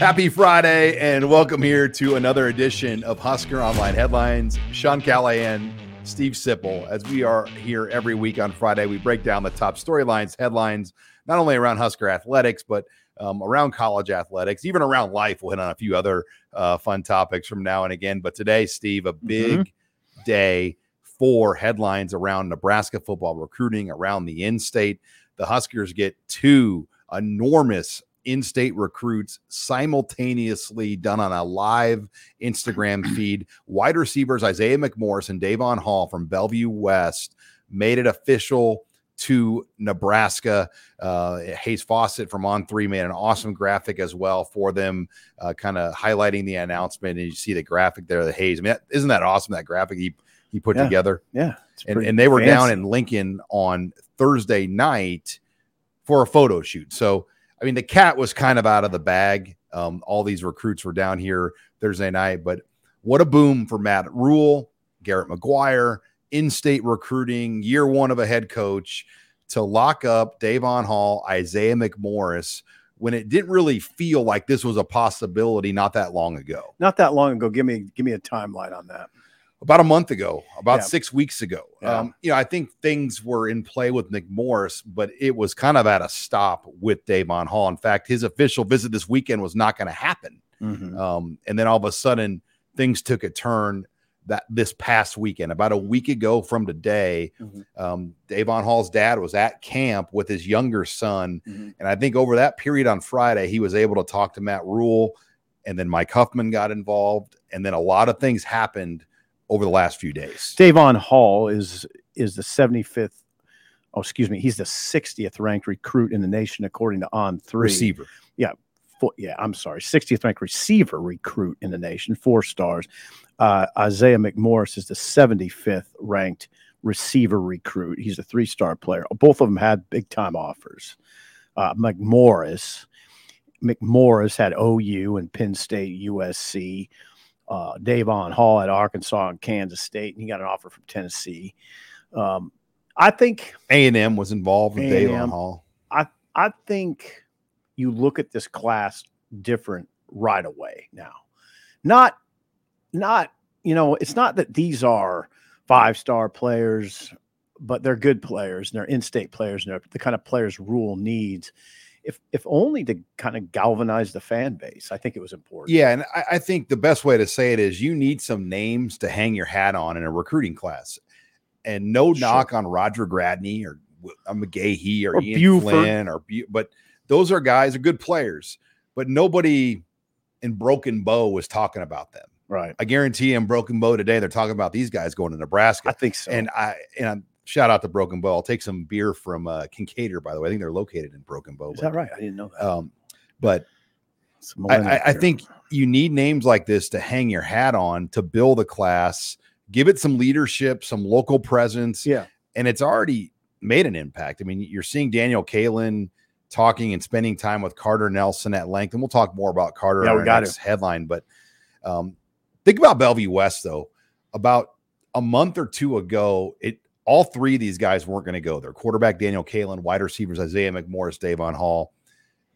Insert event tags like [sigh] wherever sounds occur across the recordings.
Happy Friday, and welcome here to another edition of Husker Online Headlines. Sean Callahan, Steve Sipple. As we are here every week on Friday, we break down the top storylines, headlines, not only around Husker athletics, but um, around college athletics, even around life. We'll hit on a few other uh, fun topics from now and again. But today, Steve, a big mm-hmm. day for headlines around Nebraska football recruiting, around the in state. The Huskers get two enormous in-state recruits simultaneously done on a live Instagram [clears throat] feed. Wide receivers Isaiah McMorris and Dae'vonn Hall from Bellevue West made it official to Nebraska. Uh, Hayes Fawcett from On Three made an awesome graphic as well for them, uh, kind of highlighting the announcement. And you see the graphic there, the Hayes. I mean, is not that awesome? That graphic he he put yeah. together. Yeah, and, and they were fancy. down in Lincoln on Thursday night for a photo shoot. So I mean, the cat was kind of out of the bag. Um, all these recruits were down here Thursday night, but what a boom for Matt Rhule, Garret McGuire, in-state recruiting, year one of a head coach to lock up Dae'vonn Hall, Isaiah McMorris when it didn't really feel like this was a possibility not that long ago. Not that long ago. Give me give me a timeline on that about a month ago, about yeah. six weeks ago. Yeah. Um, you know, I think things were in play with McMorris, but it was kind of at a stop with Dae'vonn Hall. In fact, his official visit this weekend was not going to happen. Mm-hmm. Um, and then all of a sudden, things took a turn that this past weekend, about a week ago from today. Mm-hmm. Um, Dae'vonn Hall's dad was at camp with his younger son. Mm-hmm. And I think over that period on Friday, he was able to talk to Matt Rhule. And then Mike Huffman got involved. And then a lot of things happened over the last few days. Dae'vonn Hall is is the 75th. Oh, excuse me. He's the 60th ranked recruit in the nation according to On Three. Receiver. Yeah. Four, yeah, I'm sorry. 60th ranked receiver recruit in the nation, four stars. Uh, Isaiah McMorris is the 75th ranked receiver recruit. He's a three star player. Both of them had big time offers. Uh, McMorris, McMorris had OU and Penn State, USC uh, Dae'vonn Hall at Arkansas and Kansas State, and he got an offer from Tennessee. Um, I think A and M was involved with A&M, Dae'vonn Hall. I I think you look at this class different right away now. Not not you know it's not that these are five star players, but they're good players and they're in state players and they're the kind of players Rhule needs if if only to kind of galvanize the fan base. I think it was important. Yeah, and I, I, think the best way to say it is you need some names to hang your hat on in a recruiting class. And no sure. knock on Roger Gradney or uh, McGahee or, or Ian Buford. Flynn or but those are guys are good players, but nobody in Broken Bow was talking about them. Right. I guarantee in Broken Bow today they're talking about these guys going to Nebraska. I think so. And I and Shout out to Broken Bow. I'll take some beer from uh, Kinkaider, by the way. I think they're located in Broken Bow. Is but, that right? I didn't know that. Um, but I, I, I, think you need names like this to hang your hat on to build a class, give it some leadership, some local presence. Yeah. And it's already made an impact. I mean, you're seeing Daniel Kaelin talking and spending time with Carter Nelson at length. And we'll talk more about Carter yeah, our got next it. headline. But um, think about Bellevue West, though. About a month or two ago, it all three of these guys weren't going to go there. Quarterback Daniel Kaelin, wide receivers Isaiah McMorris, Dae'vonn Hall.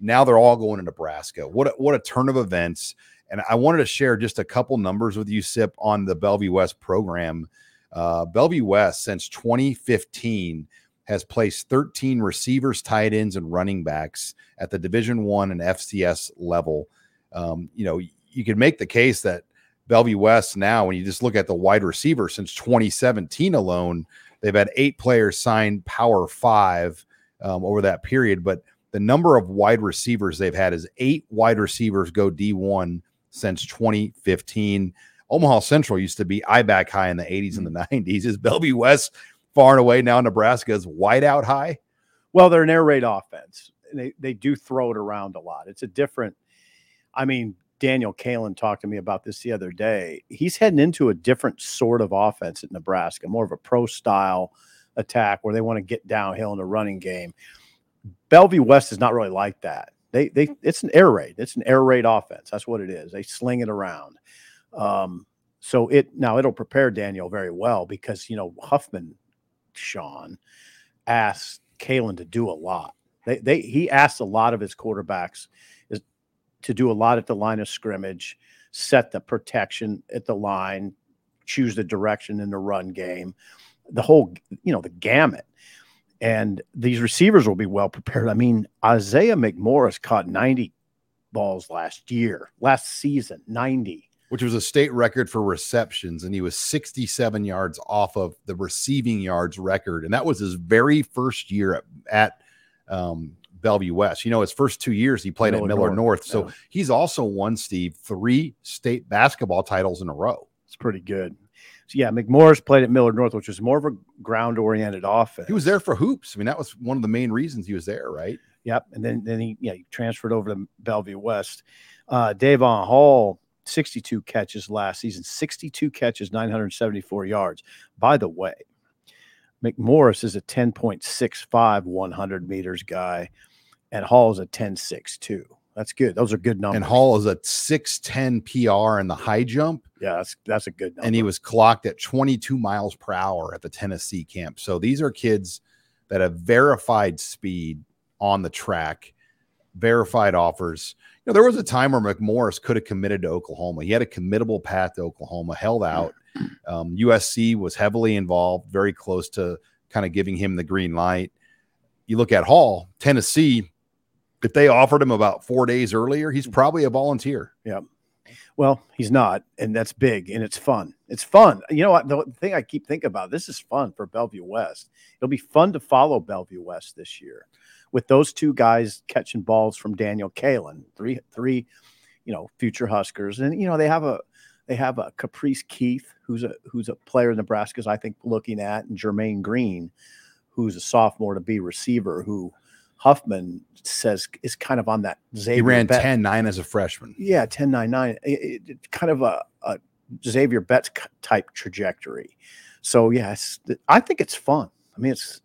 Now they're all going to Nebraska. What a, what a turn of events! And I wanted to share just a couple numbers with you, Sip, on the Bellevue West program. Uh, Bellevue West since 2015 has placed 13 receivers, tight ends, and running backs at the Division One and FCS level. Um, you know, you could make the case that Bellevue West now, when you just look at the wide receiver since 2017 alone, They've had eight players sign Power Five um, over that period, but the number of wide receivers they've had is eight wide receivers go D1 since 2015. Omaha Central used to be I-back high in the 80s and the 90s. Is Bellevue West far and away now Nebraska's wideout high? Well, they're an air raid offense. They they do throw it around a lot. It's a different. I mean, Daniel Kaelin talked to me about this the other day. He's heading into a different sort of offense at Nebraska, more of a pro style attack where they want to get downhill in the running game. Bellevue West is not really like that. They they it's an air raid. It's an air raid offense. That's what it is. They sling it around. Um, so it now it'll prepare Daniel very well because you know Huffman, Sean, asked Kaelin to do a lot. They they he asked a lot of his quarterbacks to do a lot at the line of scrimmage, set the protection at the line, choose the direction in the run game, the whole you know the gamut. And these receivers will be well prepared. I mean, Isaiah McMorris caught 90 balls last year, last season, 90 which was a state record for receptions, and he was 67 yards off of the receiving yards record, and that was his very first year at, at um, Bellevue West. You know, his first two years he played Millard at Millard North, North. so yeah. he's also won Steve three state basketball titles in a row. It's pretty good. So yeah, McMorris played at Millard North, which was more of a ground oriented offense. He was there for hoops. I mean, that was one of the main reasons he was there, right? Yep. And then then he yeah he transferred over to Bellevue West. Uh, Dae'vonn Hall 62 catches last season, 62 catches, 974 yards. By the way, McMorris is a 10.65 100 meters guy, and Hall is a 10.62. That's good. Those are good numbers. And Hall is a 6'10 PR in the high jump. Yeah, that's that's a good number. And he was clocked at 22 miles per hour at the Tennessee camp. So these are kids that have verified speed on the track, verified offers You know, there was a time where McMorris could have committed to Oklahoma. He had a committable path to Oklahoma, held out. Um, USC was heavily involved, very close to kind of giving him the green light. You look at Hall, Tennessee. If they offered him about four days earlier, he's hmm. probably a volunteer. Yeah. Well, he's not, and that's big, and it's fun. It's fun. You know what? The thing I keep thinking about this is fun for Bellevue West. It'll be fun to follow Bellevue West this year with those two guys catching balls from Daniel Kaelin, three three, you know, future Huskers, and you know they have a they have a Caprice Keith who's a who's a player Nebraska's I think looking at, and Jermaine Green, who's a sophomore to be receiver who. Huffman says is kind of on that Xavier. He ran 10 9 as a freshman. Yeah, 10 9 9. It, it, kind of a, a Xavier Betts type trajectory. So, yes, I think it's fun. I mean, it's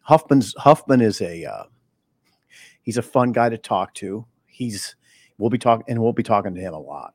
Huffman's Huffman is a uh, He's a fun guy to talk to. He's we'll be talking and we'll be talking to him a lot.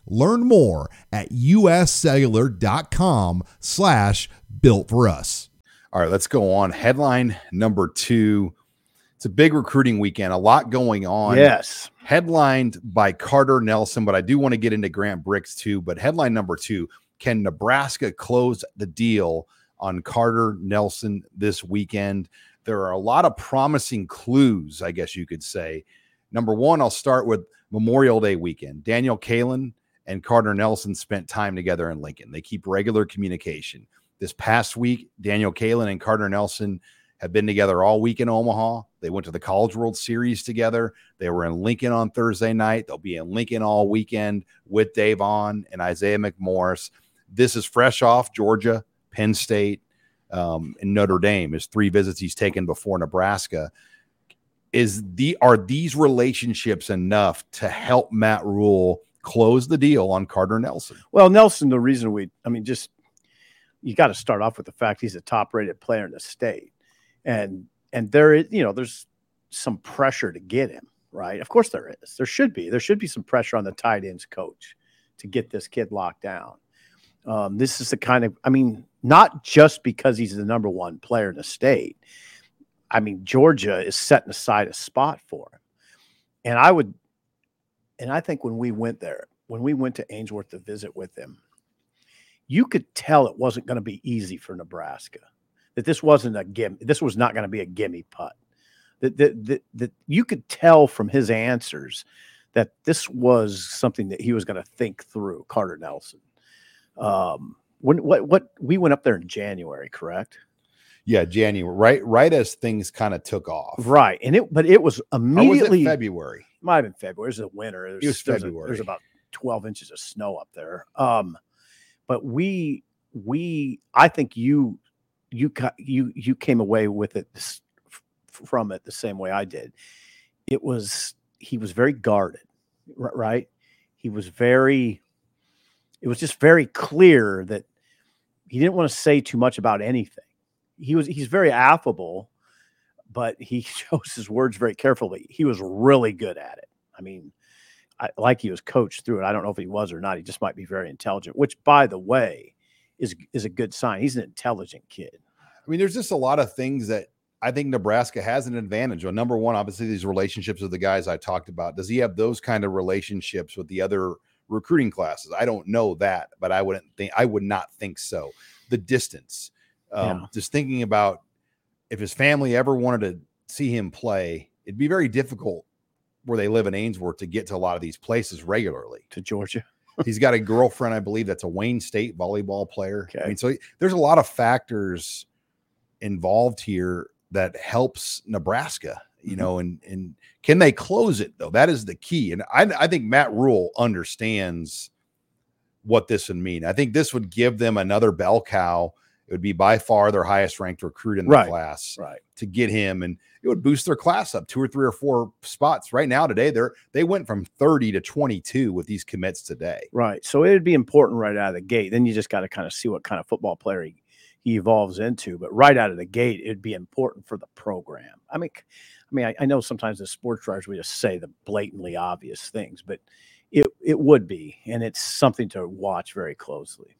Learn more at uscellular.com slash built for us. All right, let's go on. Headline number two. It's a big recruiting weekend, a lot going on. Yes. Headlined by Carter Nelson, but I do want to get into Grant Brix too. But headline number two Can Nebraska close the deal on Carter Nelson this weekend? There are a lot of promising clues, I guess you could say. Number one, I'll start with Memorial Day weekend. Daniel Kaelin and Carter Nelson spent time together in Lincoln. They keep regular communication. This past week, Daniel Kaelin and Carter Nelson have been together all week in Omaha. They went to the College World Series together. They were in Lincoln on Thursday night. They'll be in Lincoln all weekend with Dae'vonn and Isaiah McMorris. This is fresh off Georgia, Penn State, um, and Notre Dame. His three visits he's taken before Nebraska. Is the are these relationships enough to help Matt Rhule close the deal on Carter Nelson. Well, Nelson, the reason we, I mean, just you got to start off with the fact he's a top rated player in the state. And, and there is, you know, there's some pressure to get him, right? Of course there is. There should be. There should be some pressure on the tight ends coach to get this kid locked down. Um, this is the kind of, I mean, not just because he's the number one player in the state. I mean, Georgia is setting aside a spot for him. And I would and I think when we went there, when we went to Ainsworth to visit with him, you could tell it wasn't going to be easy for Nebraska. That this wasn't a gimme. This was not going to be a gimme putt. That, that, that, that you could tell from his answers that this was something that he was going to think through. Carter Nelson. Um, when what what we went up there in January, correct? Yeah, January, right, right as things kind of took off. Right, and it but it was Or was immediately it February? Might have been February. It was the winter. There's, was there's February. there's about 12 inches of snow up there. Um, but we we I think you you got you you came away with it from it the same way I did. It was he was very guarded, right? He was very. It was just very clear that he didn't want to say too much about anything. He was he's very affable, but he [laughs] chose his words very carefully. He was really good at it. I mean, I, like he was coached through it. I don't know if he was or not. He just might be very intelligent, which, by the way, is is a good sign. He's an intelligent kid. I mean, there's just a lot of things that I think Nebraska has an advantage on. Number one, obviously, these relationships with the guys I talked about. Does he have those kind of relationships with the other recruiting classes? I don't know that, but I wouldn't think I would not think so. The distance, um, Yeah. just thinking about if his family ever wanted to see him play, it'd be very difficult where they live in Ainsworth to get to a lot of these places regularly. To Georgia, [laughs] He's got a girlfriend, I believe, that's a Wayne State volleyball player. I mean, so there's a lot of factors involved here that helps Nebraska, you Mhm. know, and and can they close it though? That is the key. And I, I think Matt Rhule understands what this would mean. I think this would give them another bell cow. It would be by far their highest ranked recruit in the Right. class right? to get him and it would boost their class up two or three or four spots right now today they're they went from 30 to 22 with these commits today Right. So it'd be important right out of the gate. Then you just got to kind of see what kind of football player he, he evolves into. But right out of the gate, it'd be important for the program. I mean, I mean, I, I know sometimes as sports writers we just say the blatantly obvious things, but it it would be, and it's something to watch very closely.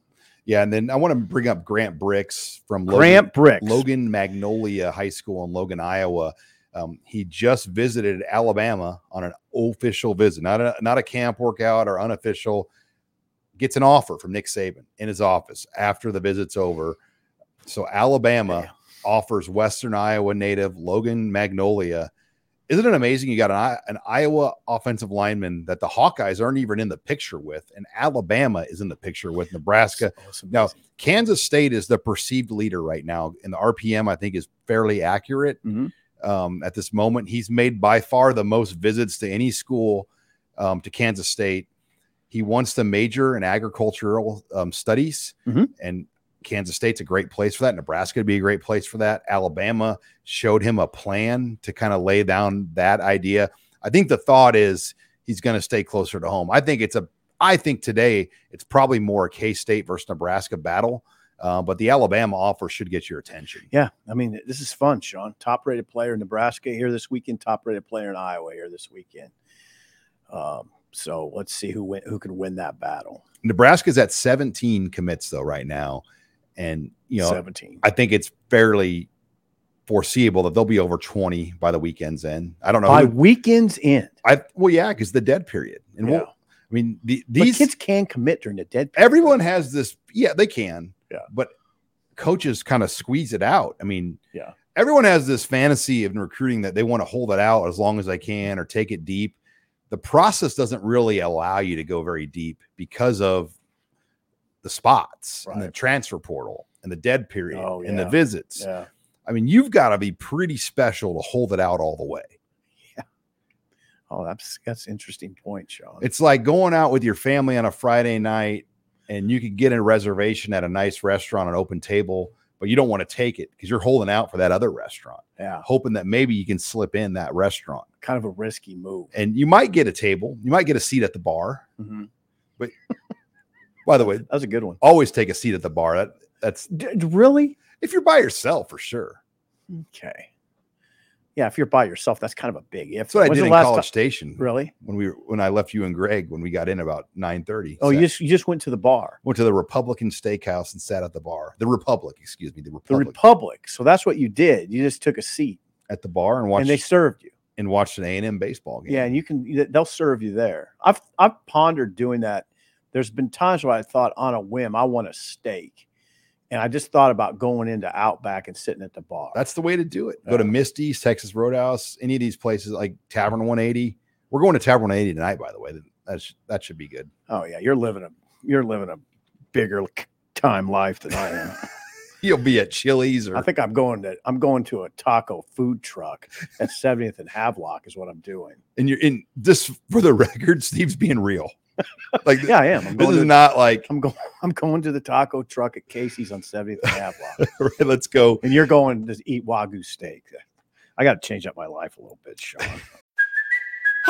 Yeah and then i want to bring up grant brix from logan, Grant Brix. logan magnolia high school in logan iowa um, he just visited alabama on an official visit not a not a camp workout or unofficial gets an offer from nick saban in his office after the visit's over so alabama Damn. offers Western Iowa native Logan Magnolia. Isn't it amazing? You got an, an Iowa offensive lineman that the Hawkeyes aren't even in the picture with, and Alabama is in the picture with Nebraska. It's Now. Kansas State is the perceived leader right now, and the RPM I think is fairly accurate Mhm. um, at this moment. He's made by far the most visits to any school um, to Kansas State. He wants to major in agricultural um, studies, Mhm. and Kansas State's a great place for that. Nebraska would be a great place for that. Alabama showed him a plan to kind of lay down that idea. I think the thought is he's going to stay closer to home. I think it's a. I think today it's probably more a K State versus Nebraska battle, uh, but the Alabama offer should get your attention. Yeah, I mean, this is fun, Sean. Top rated player in Nebraska here this weekend. Top rated player in Iowa here this weekend. Um, so let's see who win, who can win that battle. Nebraska's at 17 commits though right now, and you know Seventeen. I think it's fairly foreseeable that they'll be over 20 by the weekend's end. I don't know. By who- weekend's end. I well, yeah, because the dead period, and Yeah. we'll, I mean the, But these kids can commit during the dead. period. everyone has this. Yeah, they can. Yeah. but coaches kind of squeeze it out. I mean, Yeah. everyone has this fantasy of recruiting that they want to hold it out as long as they can or take it deep. The process doesn't really allow you to go very deep because of the spots and the transfer portal and the dead period Oh, and the visits. Yeah. I mean, you've got to be pretty special to hold it out all the way. Yeah. Oh, that's that's an interesting point, Sean. It's like going out with your family on a Friday night and you could get a reservation at a nice restaurant, an open table, but you don't want to take it because you're holding out for that other restaurant, yeah, hoping that maybe you can slip in that restaurant. kind of a risky move. And you might get a table, you might get a seat at the bar. Mhm. By the way, That was a good one. always take a seat at the bar. That that's D- really? if you're by yourself for sure. Okay. Yeah, if you're by yourself, that's kind of a big if. That's what I did in College ti- Station Really? when we were, when I left you and Greg when we got in about 9:30. Oh, you just you just went to the bar, went to the Republican Steakhouse and sat at the bar. The Republic, excuse me, the Republic. the Republic Republic. So that's what you did. You just took a seat at the bar and watched and they served you. and watched an A and M baseball game. Yeah, and you can they'll serve you there. I've I've pondered doing that. There's been times where I thought on a whim I want a steak, and I just thought about going into Outback and sitting at the bar. that's the way to do it. Go to. Misty's, Texas Roadhouse, any of these places like Tavern 180. We're going to Tavern 180 tonight, by the way. That sh- that should be good. Oh yeah, you're living a you're living a bigger time life than I am. [laughs] You'll be at Chili's or I think I'm going to I'm going to a taco food truck at [laughs] 70th and Havelock is what I'm doing. and you're in this for the record, Steve's being real. [laughs] Like Yeah, I am. I'm this is to, not like I'm going [laughs] I'm going to the taco truck at Casey's on 70th and Havelock. [laughs] right, let's go. and you're going to eat wagyu steak. I got to change up my life a little bit, Sean.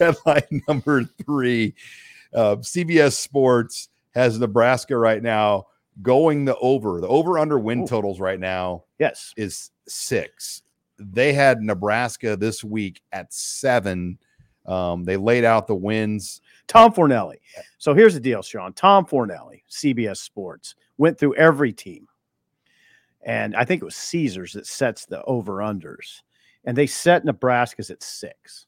Headline [laughs] number three: uh, CBS Sports has Nebraska right now going the over. The over under win Ooh. totals right now Yes. is six. They had Nebraska this week at seven. Um, they laid out the wins. Tom Fornelli. So here's the deal, Sean. Tom Fornelli, CBS Sports, went through every team. And I think it was Caesars that sets the over unders. And they set Nebraska's at six.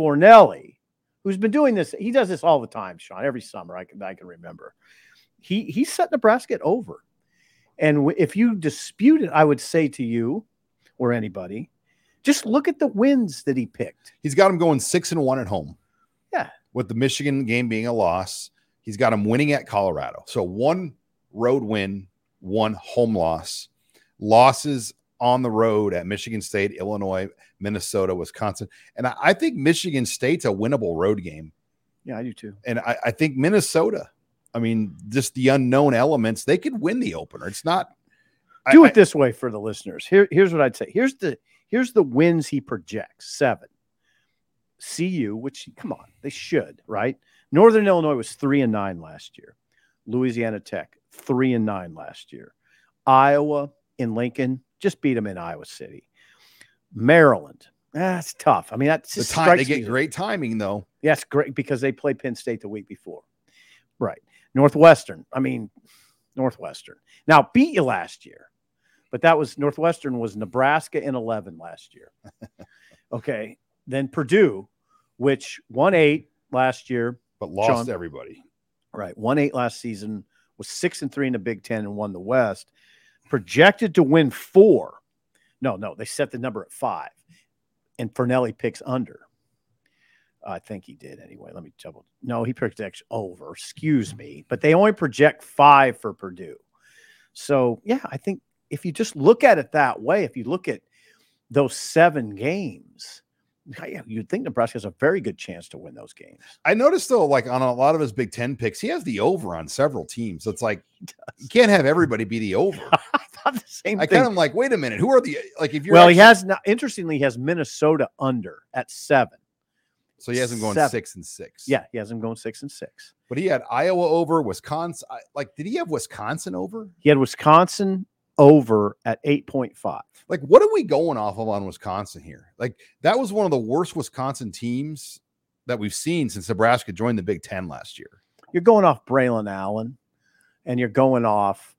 Fornelli, who's been doing this, he does this all the time, Sean, every summer I can, I can remember. He he set Nebraska at over. And if you dispute it, I would say to you or anybody, just look at the wins that he picked. He's got him going six and one at home. Yeah. With the Michigan game being a loss, he's got him winning at Colorado. So one road win, one home loss, losses on the road at Michigan State, Illinois, Minnesota, Wisconsin. And I, I think Michigan State's a winnable road game. Yeah, I do too. And I, I think Minnesota, I mean, just the unknown elements, they could win the opener. It's not do I- it this way for the listeners. Here, here's what I'd say. Here's the here's the wins he projects. Seven. CU, which come on, they should, right? Northern Illinois was three and nine last year. Louisiana Tech, three and nine last year. Iowa in Lincoln, just beat them in Iowa City. Maryland, that's tough. I mean, that's the time they strikes me get great timing though. Yes, great because they play Penn State the week before. Right. Northwestern. I mean, Northwestern. Now beat you last year, but that was Northwestern was Nebraska in 11 last year. [laughs] okay. Then Purdue, which won eight last year. But lost Sean. everybody. Right. Won eight last season, was six and three in the Big Ten and won the West. Projected to win four. No, no, they set the number at five. And Fornelli picks under. I think he did anyway. Let me double. No, he projects over. Excuse me. But they only project five for Purdue. So, yeah, I think if you just look at it that way, if you look at those seven games, you'd think Nebraska has a very good chance to win those games. I noticed though, like on a lot of his Big Ten picks, he has the over on several teams. It's like you can't have everybody be the over. [laughs] I thought the same I thing. kind of like, wait a minute, who are the like if you're well, he has now. Interestingly, he has Minnesota under at seven. so he has him going seven. six and six. Yeah, he has him going six and six. but he had Iowa over, Wisconsin. Like, did he have Wisconsin over? He had Wisconsin over at eight point five. Like, what are we going off of on Wisconsin here? Like, that was one of the worst Wisconsin teams that we've seen since Nebraska joined the Big Ten last year. You're going off Braylon Allen, and you're going off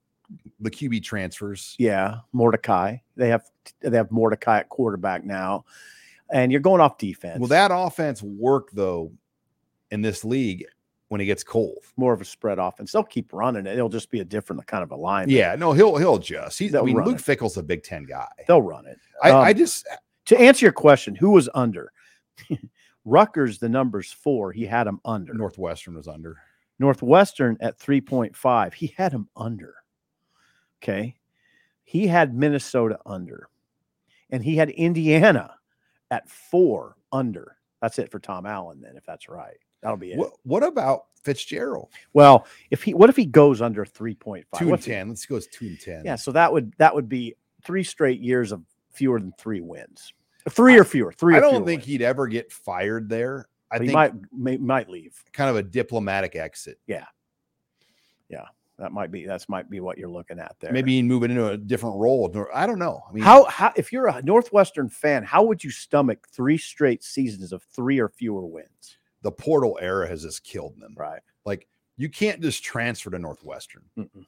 The QB transfers. yeah Mordecai. They have they have Mordecai at quarterback now, and you're going off defense. Will that offense work though in this league when it gets cold? more of a spread offense. They'll keep running it. It'll just be a different kind of a line. Yeah, no, he'll he'll adjust. He's I They'll mean, run Luke it. Fickell's a Big Ten guy. they'll run it. I, I Um, just to answer your question, who was under? [laughs] Rutgers, the number's four. He had him under. Northwestern was under. Northwestern at 3.5. He had him under. Okay. He had Minnesota under. And he had Indiana at four under. That's it for Tom Allen, then, if that's right. That'll be it. What what about Fitzgerald? Well, if he what if he goes under 3.5? Two and if he- ten. Let's go two and ten. Yeah, so that would that would be three straight years of fewer than three wins. Three or fewer. Three I don't think wins. he'd ever get fired there. I But think he might may, might leave. kind of a diplomatic exit. Yeah. Yeah. That might be that's might be what you're looking at there. Maybe he'd move it into a different role. I don't know. I mean, How, how if you're a Northwestern fan, how would you stomach three straight seasons of three or fewer wins? The portal era has just killed them. Right. Like you can't just transfer to Northwestern. Mm-mm.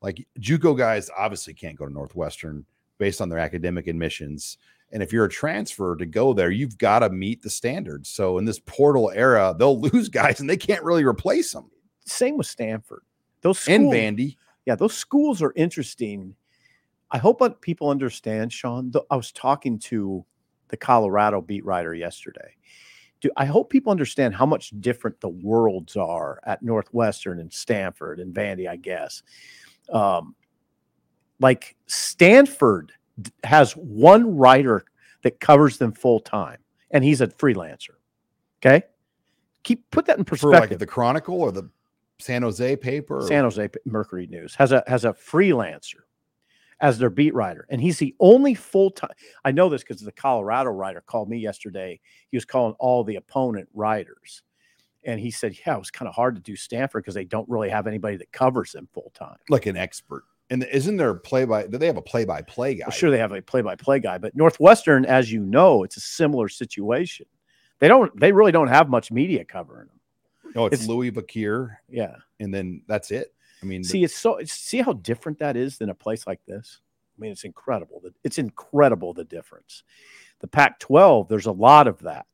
Like JUCO guys obviously can't go to Northwestern based on their academic admissions. And if you're a transfer to go there, you've got to meet the standards. So in this portal era, they'll [laughs] lose guys and they can't really replace them. Same with Stanford. Those And schools, Vandy. yeah, those schools are interesting. I hope people understand, Sean. I was talking to the Colorado beat writer yesterday. Do I hope people understand how much different the worlds are at Northwestern and Stanford and Vandy, I guess. Um, like Stanford has one writer that covers them full time, and he's a freelancer. Okay. Keep put that in perspective. like the Chronicle or the San Jose paper. San Jose Mercury News has a has a freelancer as their beat writer, and he's the only full time. I know this because the Colorado writer called me yesterday. He was calling all the opponent writers, and he said, "Yeah, it was kind of hard to do Stanford because they don't really have anybody that covers them full time." like an expert. And isn't there play by do they have a play by play guy? Well, sure, they have a play by play guy, but Northwestern, as you know, it's a similar situation. They don't. They really don't have much media covering them. No, oh, it's, it's- Louie Vaccher, Yeah. and then that's it. I mean, the- See, it's so see how different that is than a place like this. I mean, it's incredible. It's incredible the difference. The Pac-12, there's a lot of that.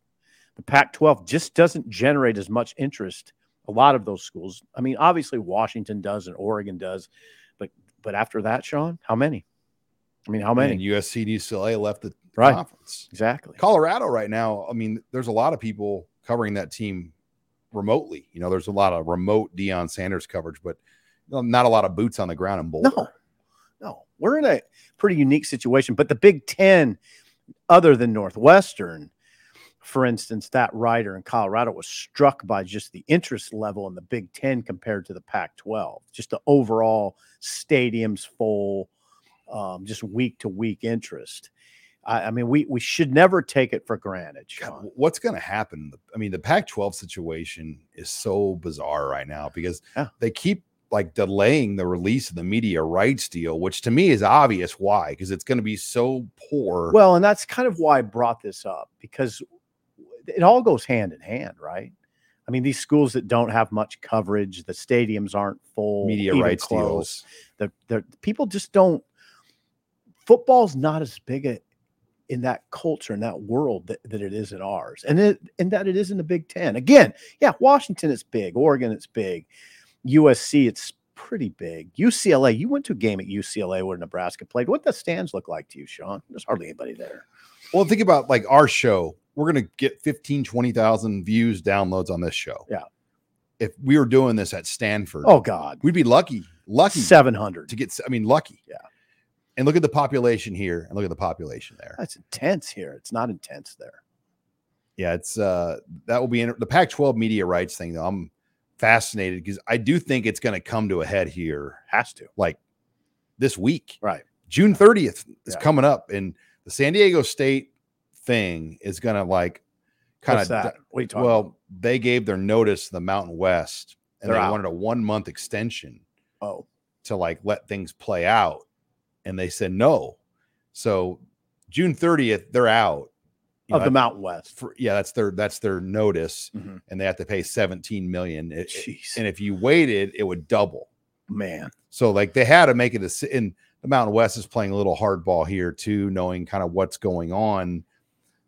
The Pac-12 just doesn't generate as much interest. A lot of those schools. I mean, obviously Washington does and Oregon does, but but after that, Sean, how many? I mean, how many? and USC and UCLA left the Right. conference. exactly. Colorado right now, I mean, there's a lot of people covering that team remotely. You know, there's a lot of remote Deion Sanders coverage, but not a lot of boots on the ground in Boulder. No, no, we're in a pretty unique situation. But the Big Ten, other than Northwestern, for instance, that writer in Colorado was struck by just the interest level in the Big Ten compared to the Pac 12, just the overall stadiums full, um, just week to week interest. I, I mean, we, we should never take it for granted. God, what's going to happen? I mean, the Pac 12 situation is so bizarre right now because Yeah. they keep like delaying the release of the media rights deal, which to me is obvious why, because it's going to be so poor. Well, and that's kind of why I brought this up because it all goes hand in hand, right? I mean, these schools that don't have much coverage, the stadiums aren't full, media rights close. deals. The, the people just don't. Football's not as big a, in that culture in that world that, that it is in ours, and it and that it is in the Big Ten. Again, yeah, Washington is big, Oregon it's big, USC it's pretty big. UCLA, you went to a game at UCLA where Nebraska played. What the stands look like to you, Sean? There's hardly anybody there. Well, think about like our show. We're going to get 15, 20,000 views, downloads on this show. Yeah. If we were doing this at Stanford, Oh God, we'd be lucky, lucky seven hundred. to get, I mean, lucky. Yeah. And look at the population here and look at the population there. That's intense here. It's not intense there. Yeah, it's uh that will be in the Pac-12 media rights thing though. I'm fascinated because I do think it's going to come to a head here Has to. like this week. Right. June 30th is Yeah. coming up and the San Diego State thing is going to like kind of that? What are you talking well, about? they gave their notice to the Mountain West and They're they out. wanted a 1 month extension Oh, to like let things play out and they said no. So June 30th they're out. You of know, the Mountain West. for, yeah, that's their that's their notice, Mhm. and they have to pay 17 million. It- Jeez, and if you waited, it would double. man. So like they had to make it a decision. And the Mountain West is playing a little hardball here too, knowing kind of what's going on.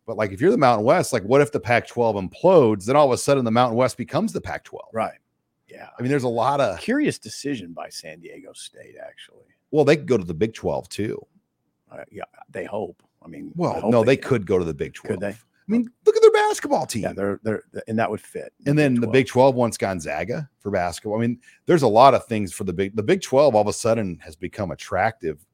But like if you're the Mountain West, like what if the Pac-12 implodes? Then all of a sudden the Mountain West becomes the Pac-12. Right. Yeah. I mean, there's a lot of Curious decision by San Diego State, actually. well, they could go to the Big 12 too. Uh, yeah, they hope. I mean, Well, hope no, they can. could go to the Big 12. Could they? I mean, look at their basketball team. Yeah, they're they're and that would fit. and then the Big 12 wants Gonzaga for basketball. I mean, there's a lot of things for the big the Big 12 all of a sudden has become attractive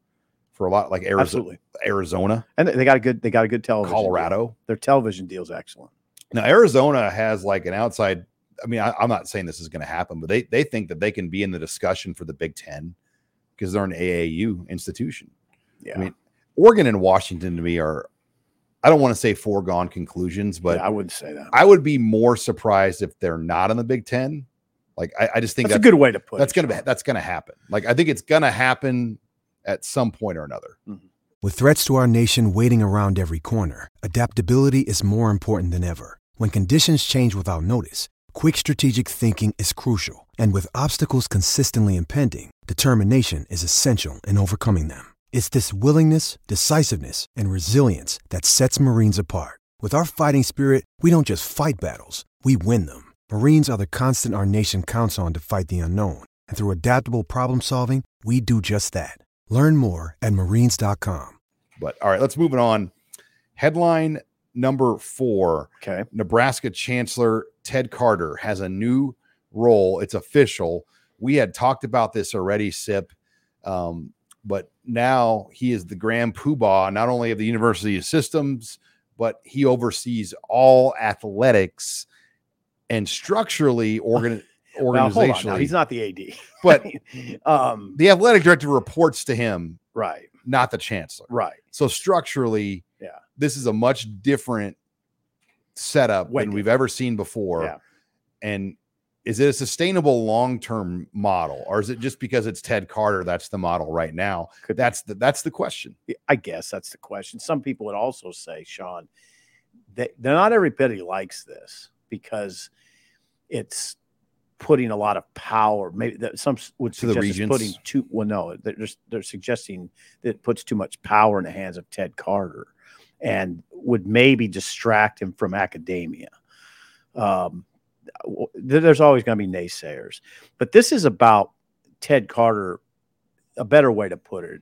for a lot like Arizona, absolutely, Arizona, and they got a good they got a good television. deal. Colorado. Their television deal's excellent. Now Arizona has like an outside. I mean, I, I'm not saying this is going to happen, but they they think that they can be in the discussion for the Big Ten because they're an AAU institution. Yeah, mean, Oregon and Washington to me are, I don't want to say foregone conclusions, but yeah, I wouldn't say that. I would be more surprised if they're not in the Big Ten. Like I, I just think That's, that's, a good way to put that's it. gonna be that's gonna happen. Like I think it's gonna happen at some point or another. Mm-hmm. With threats to our nation waiting around every corner, adaptability is more important than ever. When conditions change without notice, quick strategic thinking is crucial. And with obstacles consistently impending, determination is essential in overcoming them. It's this willingness, decisiveness, and resilience that sets Marines apart. With our fighting spirit, we don't just fight battles, we win them. Marines are the constant our nation counts on to fight the unknown. And through adaptable problem solving, we do just that. Learn more at marines.com. But all right, let's move it on. Headline number four Okay. Nebraska Chancellor Ted Carter has a new role. It's official. We had talked about this already, SIP, um, but now he is the grand poobah, not only of the University of Systems, but he oversees all athletics and structurally [laughs] organ- Now. Now, he's not the AD, but [laughs] um, the athletic director reports to him, right, not the chancellor. right. So structurally, Yeah. this is a much different setup than we've ever seen before. Yeah. And is it a sustainable long-term model, or is it just because it's Ted Carter that's the model right now? That's the that's the question. I guess that's the question. Some people would also say, Sean, that not everybody likes this because it's putting a lot of power. Maybe that some would To the suggest it's putting too. Well, no, they're just, they're suggesting that it puts too much power in the hands of Ted Carter, and would maybe distract him from academia. Um, there's always going to be naysayers, but this is about Ted Carter. A better way to put it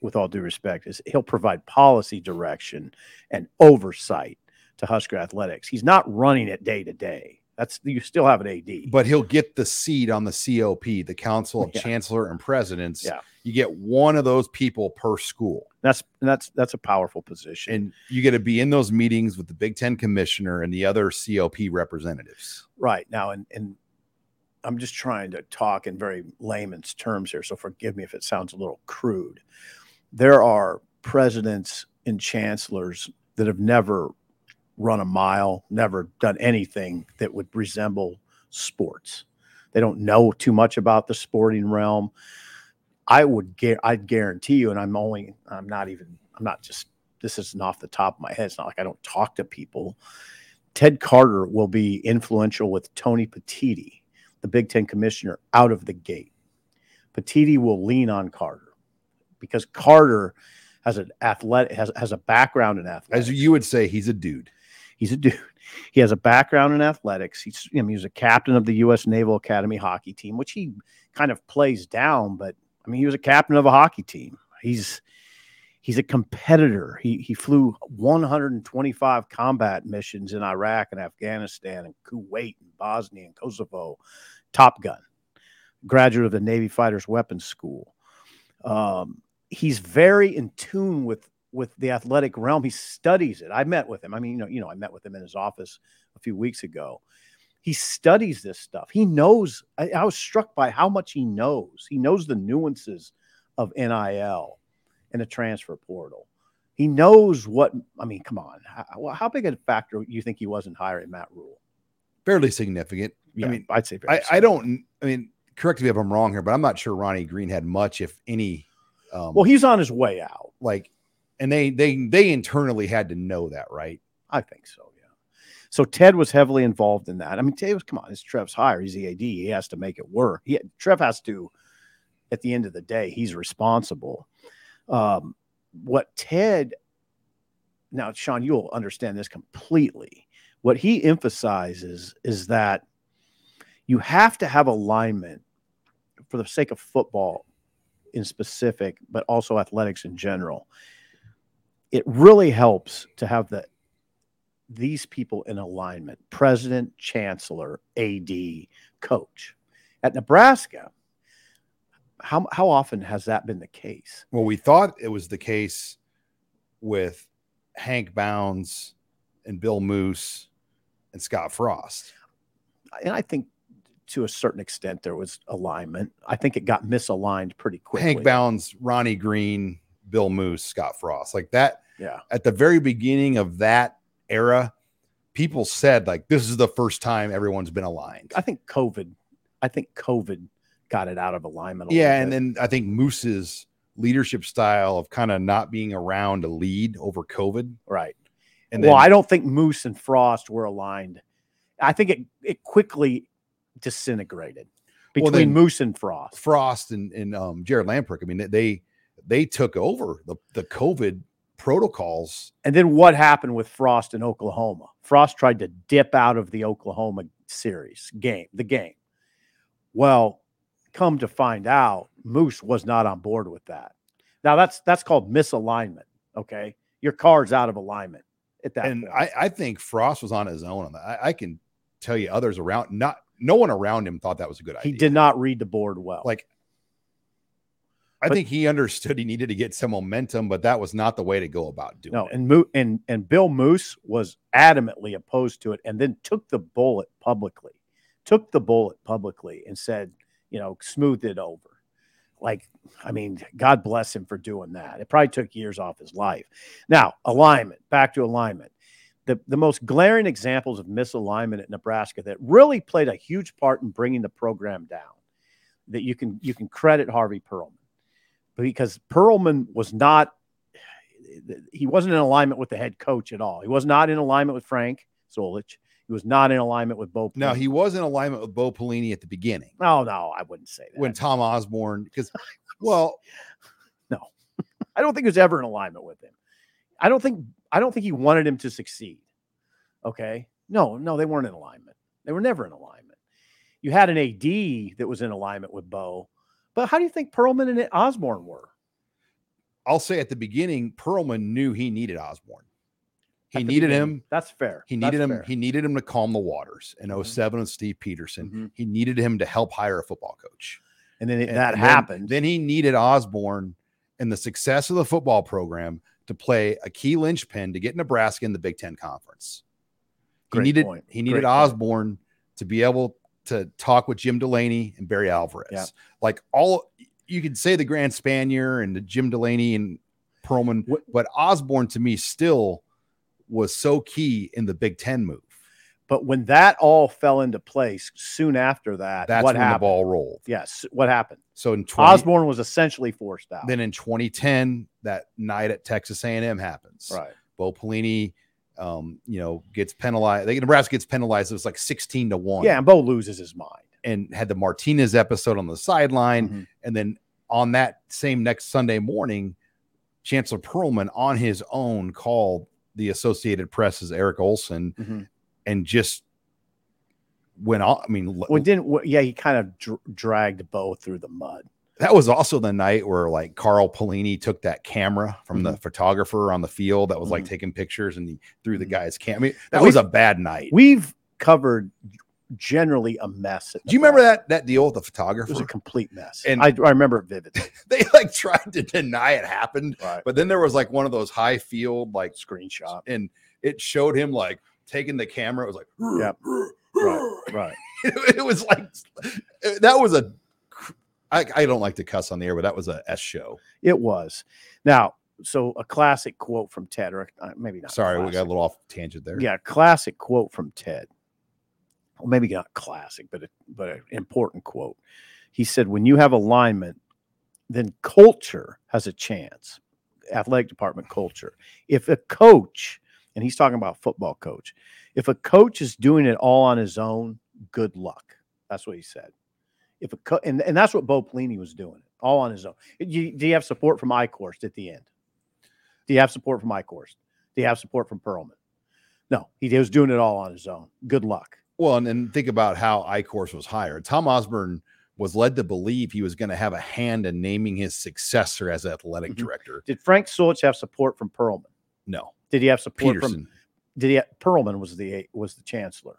with all due respect, is he'll provide policy direction and oversight to Husker athletics. He's not running it day to day. That's you still have an AD. But he'll get the seat on the COP, the Council of [laughs] Yeah. Chancellor and Presidents. Yeah. You get one of those people per school. that's that's that's a powerful position. And you get to be in those meetings with the Big Ten commissioner and the other COP representatives. right now, and and I'm just trying to talk in very layman's terms here, so forgive me if it sounds a little crude. There are presidents and chancellors that have never run a mile, never done anything that would resemble sports. They don't know too much about the sporting realm. I would get, I'd guarantee you, and I'm only, I'm not even, I'm not just, this isn't off the top of my head. It's not like I don't talk to people. Ted Carter will be influential with Tony Petitti, the Big Ten commissioner, out of the gate. Petitti will lean on Carter because Carter has an athletic has, has a background in athletics. As you would say, he's a dude. He's a dude. He has a background in athletics. He's I mean, he was a captain of the U.S. Naval Academy hockey team, which he kind of plays down. But I mean, he was a captain of a hockey team. He's he's a competitor. He he flew 125 combat missions in Iraq and Afghanistan and Kuwait and Bosnia and Kosovo. Top Gun, graduate of the Navy Fighters Weapons School. Um, he's very in tune with with the athletic realm. He studies it. I met with him. I mean, you know, you know, I met with him in his office a few weeks ago. He studies this stuff. He knows. I, I was struck by how much he knows. He knows the nuances of NIL and the transfer portal. He knows what. I mean, come on. How, how big a factor you think he was in hiring Matt Rhule? Fairly significant. Yeah, I mean, I'd say. I, I don't. I mean, correct me if I'm wrong here, but I'm not sure Ronnie Green had much, if any. Um, Well, he's on his way out. like, and they they they internally had to know that, right? I think so. So Ted was heavily involved in that. I mean, Ted was come on. It's Trev's hire. He's the AD. He has to make it work. He Trev has to. At the end of the day, he's responsible. Um, what Ted. Now, Sean, you'll understand this completely. What he emphasizes is that you have to have alignment for the sake of football in specific, but also athletics in general. It really helps to have the these people in alignment president, chancellor, AD, coach. At Nebraska, how, how often has that been the case? Well, we thought it was the case with Hank Bounds and Bill Moos and Scott Frost. And I think to a certain extent there was alignment. I think it got misaligned pretty quickly. Hank Bounds, Ronnie Green, Bill Moos, Scott Frost. Like that Yeah. at the very beginning of that era, people said like this is the first time everyone's been aligned. I think COVID, I think COVID got it out of alignment. Yeah, and then I think Moos's leadership style of kind of not being around to lead over COVID. right. And then well, I don't think Moos and Frost were aligned. I think it it quickly disintegrated between then- Moos and Frost. Frost and, and um, Jared Lamprick, I mean, they they took over the, the COVID protocols. And then what happened with Frost in Oklahoma? Frost tried to dip out of the Oklahoma series game, the game. Well, come to find out, Moos was not on board with that. Now that's that's called misalignment. Okay, your car's out of alignment at that and point. I, I think Frost was on his own on that. I, I can tell you others around, not no one around him thought that was a good idea. he did not read the board well. like I But- think he understood he needed to get some momentum, but that was not the way to go about doing no, it. and Mo- and and Bill Moos was adamantly opposed to it, and then took the bullet publicly, took the bullet publicly, and said, you know, smoothed it over. Like, I mean, God bless him for doing that. It probably took years off his life. Now, alignment. Back to alignment. The the most glaring examples of misalignment at Nebraska that really played a huge part in bringing the program down. That you can you can credit Harvey Perlman because Perlman was not he wasn't in alignment with the head coach at all. He was not in alignment with Frank Solich. He was not in alignment with Bo. Now Pelini. he was in alignment with Bo Pelini at the beginning No, no, I wouldn't say that. when Tom Osborne, because [laughs] well, no, I don't think he was ever in alignment with him. I don't think I don't think he wanted him to succeed. Okay. No, no, they weren't in alignment. They were never in alignment. You had an AD that was in alignment with Bo, but how do you think Perlman and Osborne were? I'll say at the beginning, Perlman knew he needed Osborne. He needed beginning? him. That's fair. He That's needed him. fair. He needed him to calm the waters in Mhm. 07 with Steve Pederson. Mhm. He needed him to help hire a football coach. and then it, And- that then- happened. Then, he needed Osborne and the success of the football program to play a key linchpin to get Nebraska in the Big Ten conference. He Great needed point. he needed Great point. Osborne to be able to talk with Jim Delaney and Barry Alvarez. Yeah. Like all you could say the Graham Spanier and the Jim Delaney and Perlman, What- but Osborne to me still was so key in the Big Ten move. But when that all fell into place soon after that, That's what when happened? the ball rolled. Yes, what happened? So in 20, Osborne was essentially forced out. then in 2010, that night at Texas A&M happens. right. Bo Pelini, um, you know, gets penalized. Like Nebraska gets penalized. It was like 16 to one. Yeah, and Bo loses his mind. and had the Martinez episode on the sideline. Mhm. And then on that same next Sunday morning, Chancellor Perlman on his own called the Associated Press's Eric Olson Mhm. and just went on. I mean, Well, didn't yeah, he kind of dr- dragged Bo through the mud. That was also the night where like Carl Pelini took that camera from Mm-hmm. the photographer on the field that was like Mhm. taking pictures and he threw the Mhm. guy's camera. I mean, that We've- was a bad night. We've covered generally a mess. Do you remember that that deal with the photographer? It was a complete mess. And- And I, I remember it vividly. [laughs] they like tried to deny it happened, Right. but then there was like one of those high field like Screenshot. and it showed him like taking the camera. It was like, Yep. Right. Right. [laughs] it was like that was a. I, I don't like to cuss on the air, but that was a S show. It was. Now, so a classic quote from Ted, or uh, maybe not. Sorry, we got a little off tangent there. Yeah, classic quote from Ted. Well, maybe not classic, but a, but an important quote. He said, "When you have alignment, then culture has a chance. Athletic department culture. If a coach, and he's talking about football coach, if a coach is doing it all on his own, good luck. That's what he said. If a co- and, and that's what Bo Pelini was doing, all on his own. Do you, do you have support from Eichorst at the end? Do you have support from Eichorst? Do you have support from Perlman? No, he was doing it all on his own. Good luck. Well, and then think about how Eichorst was hired. Tom Osborne was led to believe he was going to have a hand in naming his successor as athletic Mhm. director. Did Frank Solich have support from Perlman? No, Did he have support Pederson. from? Did he? Have, Perlman was the was the chancellor.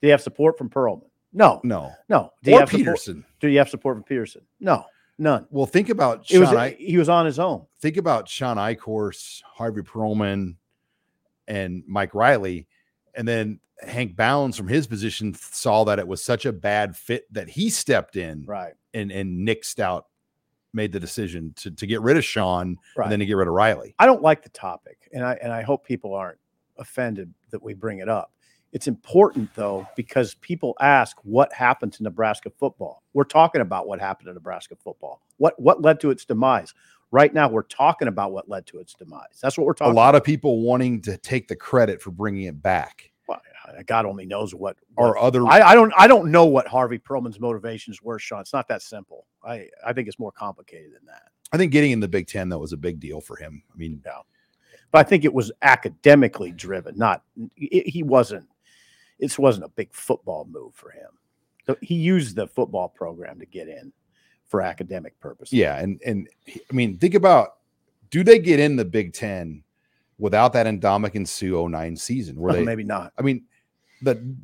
Did he have support from Perlman? No, No, no. Do or have support- Pederson. Did he have support from Pederson? No, none. Well, think about It was Sean I- he was on his own. think about Shawn Eichorst, Harvey Perlman, and Mike Riley, and then Hank Bounds from his position saw that it was such a bad fit that he stepped in Right. and and Nick Stout made the decision to to get rid of Sean Right. and then to get rid of Riley. I don't like the topic, and I and I hope people aren't offended that we bring it up. It's important though because people ask what happened to Nebraska football. We're talking about what happened to Nebraska football. What what led to its demise? Right now, we're talking about what led to its demise. That's what we're talking. About a lot of people wanting to take the credit for bringing it back, Well, God only knows what. or what- other. I, I don't. I don't know what Harvey Perlman's motivations were, Sean. It's not that simple. I I think it's more complicated than that. I think getting in the Big Ten that was a big deal for him. I mean, But I think it was academically driven. Not it, he wasn't. This wasn't a big football move for him. So he used the football program to get in for academic purposes. yeah, and and I mean, think about do they get in the Big Ten without that Ndamukong Suh 09 season? Where Well, [laughs] they, maybe not. I mean, the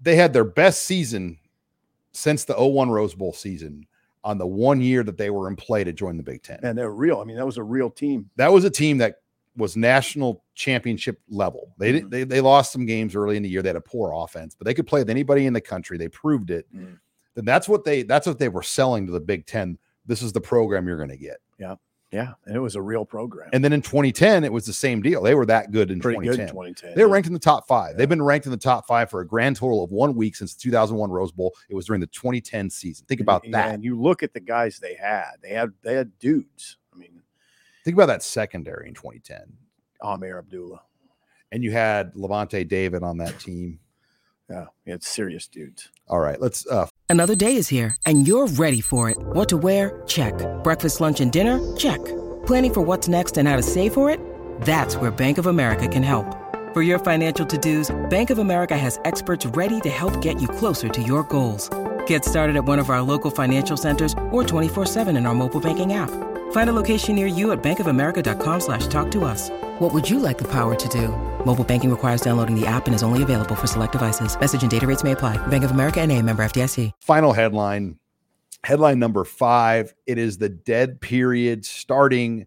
they had their best season since the 01 Rose Bowl season on the one year that they were in play to join the Big Ten. And they're real. I mean, that was a real team. that was a team that was national championship level. They Mm-hmm. they, they lost some games early in the year. They had a poor offense, but they could play with anybody in the country. They proved it. Mm. Then that's what they that's what they were selling to the Big Ten. This is the program you're going to get. Yeah, yeah, and it was a real program. And then in 2010, it was the same deal. They were that good in pretty good 2010. in 2010. They were yeah. ranked in the top five. Yeah. They've been ranked in the top five for a grand total of one week since the 2001 Rose Bowl. It was during the 2010 season. Think about Yeah, that. And you look at the guys they had. They had they had dudes. I mean, Think about that secondary in 2010. Ameer Abdullah. And you had Lavonte David on that team. [laughs] Yeah, it's serious dudes. All right, let's uh, Another day is here, and you're ready for it. What to wear? Check. Breakfast, lunch, and dinner? Check. Planning for what's next and how to save for it? That's where Bank of America can help. For your financial to dos, Bank of America has experts ready to help get you closer to your goals. Get started at one of our local financial centers or 24-7 in our mobile banking app. Find a location near you at bankofamerica.com slash talk to us. What would you like the power to do? Mobile banking requires downloading the app and is only available for select devices. Message and data rates may apply. Bank of America and a member FDIC. final headline headline number five it is the dead period starting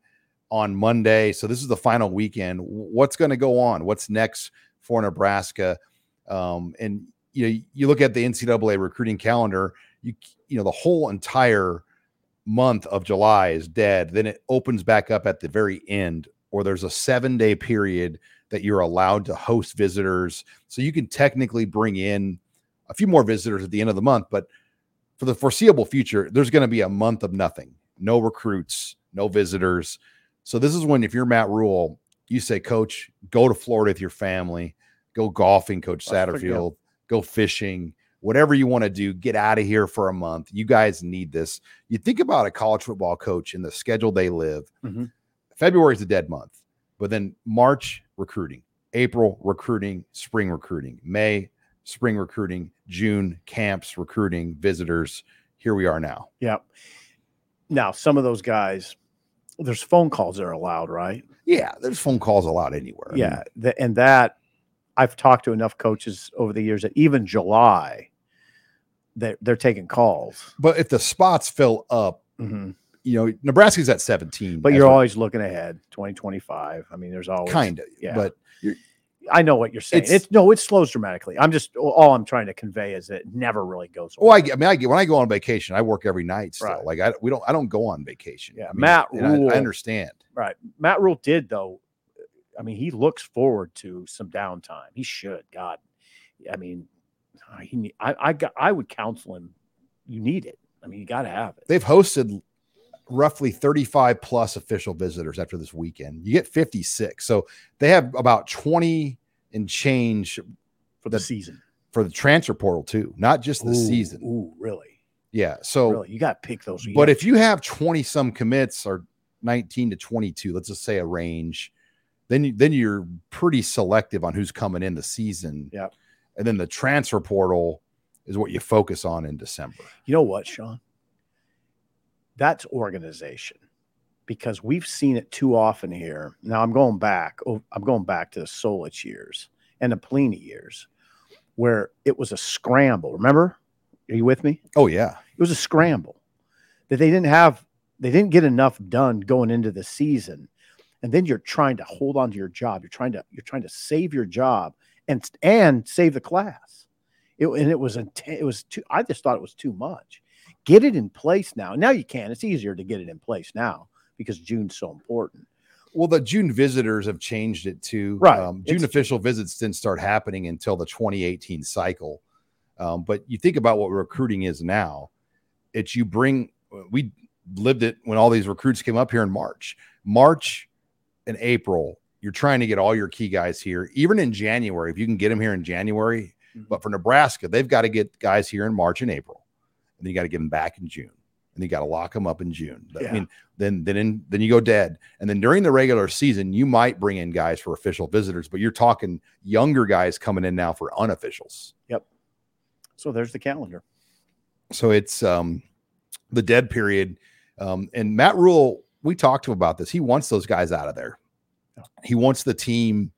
on monday so this is the final weekend what's going to go on what's next for nebraska um, and you know you look at the ncaa recruiting calendar you you know the whole entire month of july is dead then it opens back up at the very end or there's a seven day period that you're allowed to host visitors. So you can technically bring in a few more visitors at the end of the month but for the foreseeable future, there's going to be a month of nothing, no recruits, no visitors. So this is when, if you're Matt Rhule, you say, Coach, go to Florida with your family, go golfing, Coach That's pretty good. Satterfield, go fishing, whatever you want to do. Get out of here for a month. You guys need this. You think about a college football coach and the schedule they live. Mhm. February is a dead month, but then March recruiting, April recruiting, spring recruiting, May spring recruiting, June camps, recruiting, visitors. Here we are now. Yeah. Now, some of those guys, there's phone calls that are allowed, right? Yeah, there's phone calls allowed anywhere. I mean, yeah. and that I've talked to enough coaches over the years that even July, they're, they're taking calls. but if the spots fill up, Mhm. you know, Nebraska's at 17. But you're always looking ahead, 2025. I mean, there's always kind of, yeah. but I know what you're saying. It's- It's, no, it slows dramatically. I'm just all I'm trying to convey is that it never really goes. well, I, I mean, I get when I go on vacation, I work every night still. Right. Like I, we don't, I don't go on vacation. Yeah, I mean, Matt and I- I understand. right. Matt Rhule did though. I mean, he looks forward to some downtime. He should. God, I mean, Uh, he. ne- I. I. got- I would counsel him. You need it. I mean, you got to have it. They've hosted roughly 35 plus official visitors after this weekend. You get 56. So they have about 20 and change for the that- season. for the transfer portal too, not just the Ooh, season. Ooh, really? Yeah. So, really? You got to pick those. but if you have 20 some commits or 19 to 22, let's just say a range, then you, then you're pretty selective on who's coming in the season. Yep. And then the transfer portal is what you focus on in December. You know what, Sean? That's organization because we've seen it too often here. Now I'm going back. Oh, I'm going back to the Solich years and the Pelini years where it was a scramble. Remember? Are you with me? Oh yeah. It was a scramble that they didn't have, they didn't get enough done going into the season. And then you're trying to hold on to your job. You're trying to, you're trying to save your job and, and save the class. It, and it was, it was too, I just thought it was too much. Get it in place now. Now you can. It's easier to get it in place now because June's so important. Well, the June visitors have changed it too. Right. Um, June It's- official visits didn't start happening until the 2018 cycle. Um, but you think about what recruiting is now. It's you bring we lived it when all these recruits came up here in March. March and April, you're trying to get all your key guys here, even in January. If you can get them here in January, Mhm. but for Nebraska, they've got to get guys here in March and April, and then you got to get them back in June, and you got to lock them up in June. I mean, then then in, then you go dead, and then during the regular season, you might bring in guys for official visitors, but you're talking younger guys coming in now for unofficials. Yep. So there's the calendar. So it's um the dead period. Um, and Matt Rhule, we talked to him about this. He wants those guys out of there. Yeah. He wants the team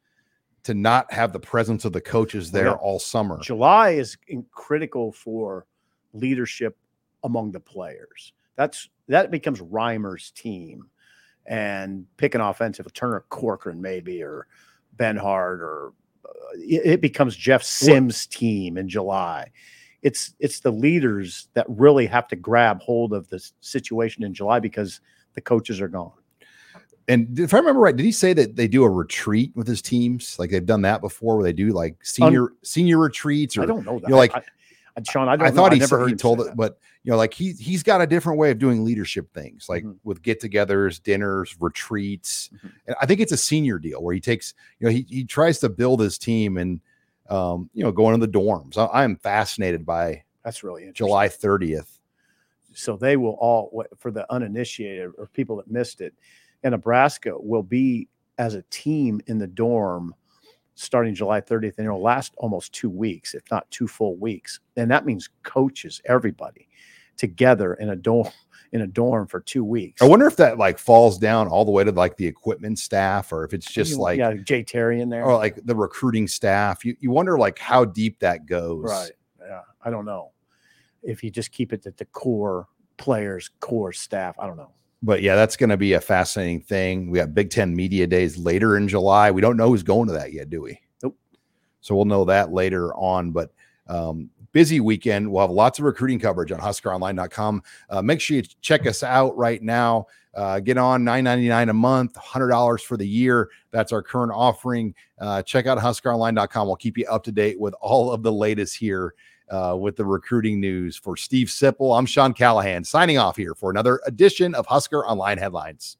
to not have the presence of the coaches there Yeah. all summer. July is in- critical for leadership among the players. That's that becomes Reimer's team, and pick an offensive Turner Corcoran maybe or Benhart or uh, it, it becomes Jeff Sims' team in July. It's it's the leaders that really have to grab hold of the situation in July because the coaches are gone. And if I remember right, did he say that they do a retreat with his teams? Like they've done that before, where they do like senior senior retreats, or I don't know that. you're like- I, I, Sean, I don't. I know. thought he, never heard he him told it, that. but you know, like he he's got a different way of doing leadership things, like Mhm. with get-togethers, dinners, retreats. Mhm. And I think it's a senior deal where he takes, you know, he he tries to build his team and um, you know, going to the dorms. I, I'm fascinated by That's really interesting. July 30th. so they will all for the uninitiated or people that missed it and nebraska will be as a team in the dorm starting july 30th and it'll last almost two weeks if not two full weeks. And that means coaches everybody together in a dorm in a dorm for two weeks. I wonder if that like falls down all the way to like the equipment staff, or if it's just You- like, yeah jay terry in there. or like the recruiting staff. You you wonder like how deep that goes. right. Yeah i don't know. If you just keep it at the core players core staff i don't know But yeah, that's going to be a fascinating thing. We got Big Ten Media Days later in July. We don't know who's going to that yet, do we? Nope. So we'll know that later on. But um, busy weekend. We'll have lots of recruiting coverage on huskeronline.com. Uh, make sure you check us out right now. Uh, get on $9.99 a month, $100 for the year. That's our current offering. Uh, check out huskeronline.com. We'll keep you up to date with all of the latest here uh, with the recruiting news. For Steve Sipple, I'm Sean Callahan signing off here for another edition of Husker Online Headlines.